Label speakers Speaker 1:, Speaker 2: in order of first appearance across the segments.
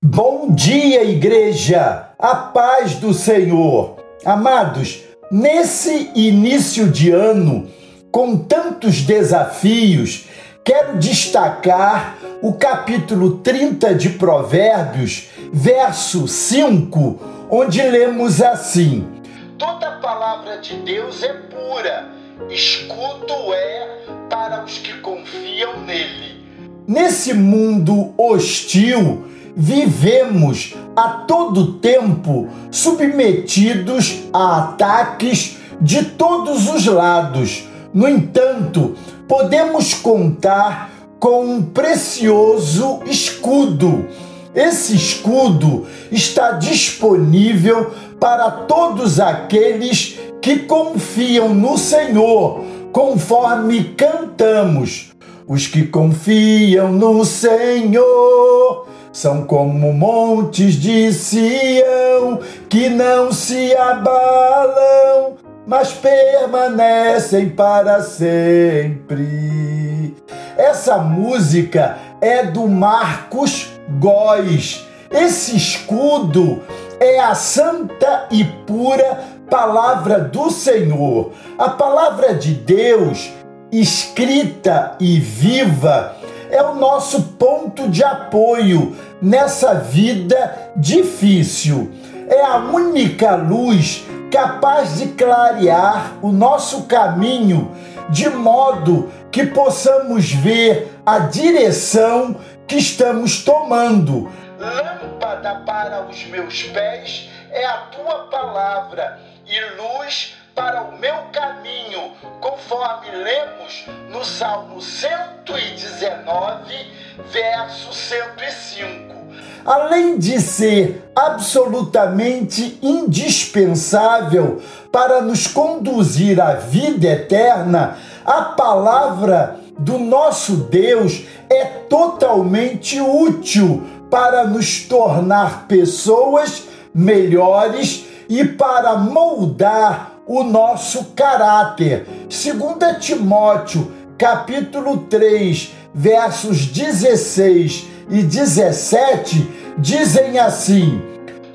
Speaker 1: Bom dia, igreja! A paz do Senhor! Amados, nesse início de ano, com tantos desafios, quero destacar o capítulo 30 de Provérbios, verso 5, onde lemos assim: Toda palavra de Deus é pura, escudo é para os que confiam nele. Nesse mundo hostil, vivemos a todo tempo submetidos a ataques de todos os lados. No entanto, podemos contar com um precioso escudo. Esse escudo está disponível para todos aqueles que confiam no Senhor, conforme cantamos. Os que confiam no Senhor são como montes de Sião que não se abalam, mas permanecem para sempre. Essa música é do Marcos Góes. Esse escudo é a santa e pura palavra do Senhor. A palavra de Deus, escrita e viva, é o nosso ponto de apoio nessa vida difícil. É a única luz capaz de clarear o nosso caminho de modo que possamos ver a direção que estamos tomando. Lâmpada para os meus pés é a tua palavra e luz para o meu caminho, conforme lemos no Salmo 119, verso 105. Além de ser absolutamente indispensável para nos conduzir à vida eterna, a palavra do nosso Deus é totalmente útil para nos tornar pessoas melhores e para moldar o nosso caráter. 2 Timóteo, capítulo 3, versos 16 e 17 dizem assim: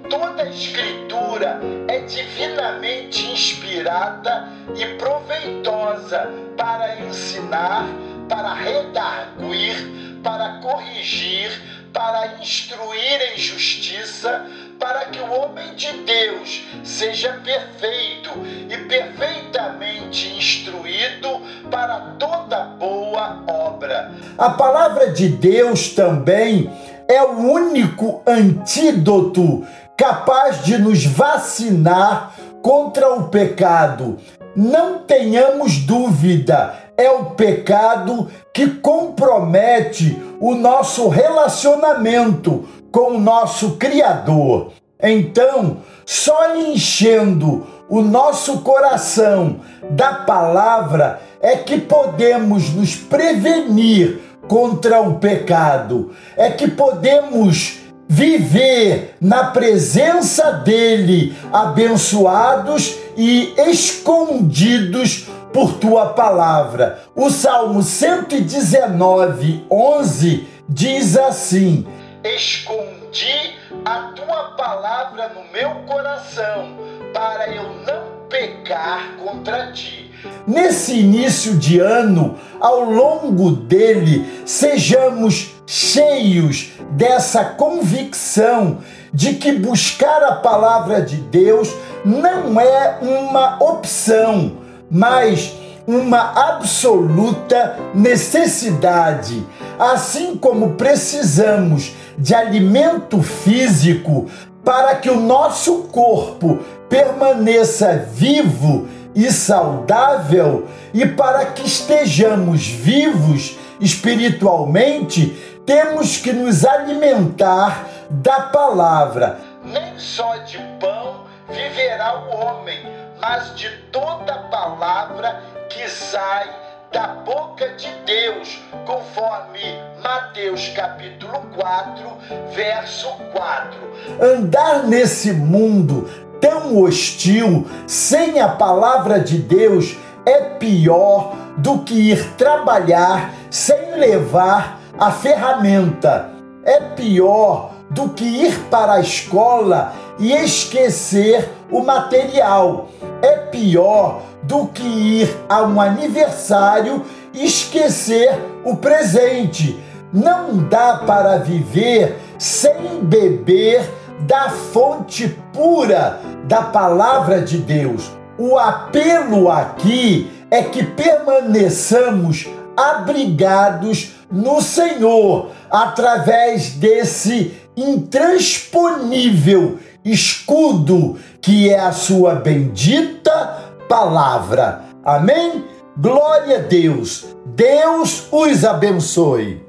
Speaker 1: Toda escritura é divinamente inspirada e proveitosa para ensinar, para redarguir, para corrigir, para instruir em justiça, para que o homem de Deus seja perfeito e perfeitamente instruído para toda boa obra. A palavra de Deus também é o único antídoto capaz de nos vacinar contra o pecado. Não tenhamos dúvida, é o pecado que compromete o nosso relacionamento com o nosso Criador. Então, só enchendo o nosso coração da palavra é que podemos nos prevenir contra o pecado, é que podemos viver na presença dele, abençoados e escondidos por tua palavra. O Salmo 119, 11 diz assim: Escondi a tua palavra no meu coração, para eu não pecar contra ti. Nesse início de ano, ao longo dele, sejamos cheios dessa convicção de que buscar a palavra de Deus não é uma opção, mas uma absoluta necessidade. Assim como precisamos de alimento físico para que o nosso corpo permaneça vivo e saudável e para que estejamos vivos espiritualmente, temos que nos alimentar da palavra. Nem só de pão viverá o homem, mas de toda palavra que sai da boca de Deus, conforme Mateus capítulo 4, verso 4. Andar nesse mundo tão hostil, sem a palavra de Deus, é pior do que ir trabalhar sem levar a ferramenta. É pior do que ir para a escola e esquecer o material. É pior do que ir a um aniversário e esquecer o presente. Não dá para viver sem beber da fonte pura da palavra de Deus. O apelo aqui é que permaneçamos abrigados no Senhor através desse intransponível escudo que é a sua bendita palavra. Amém? Glória a Deus. Deus os abençoe.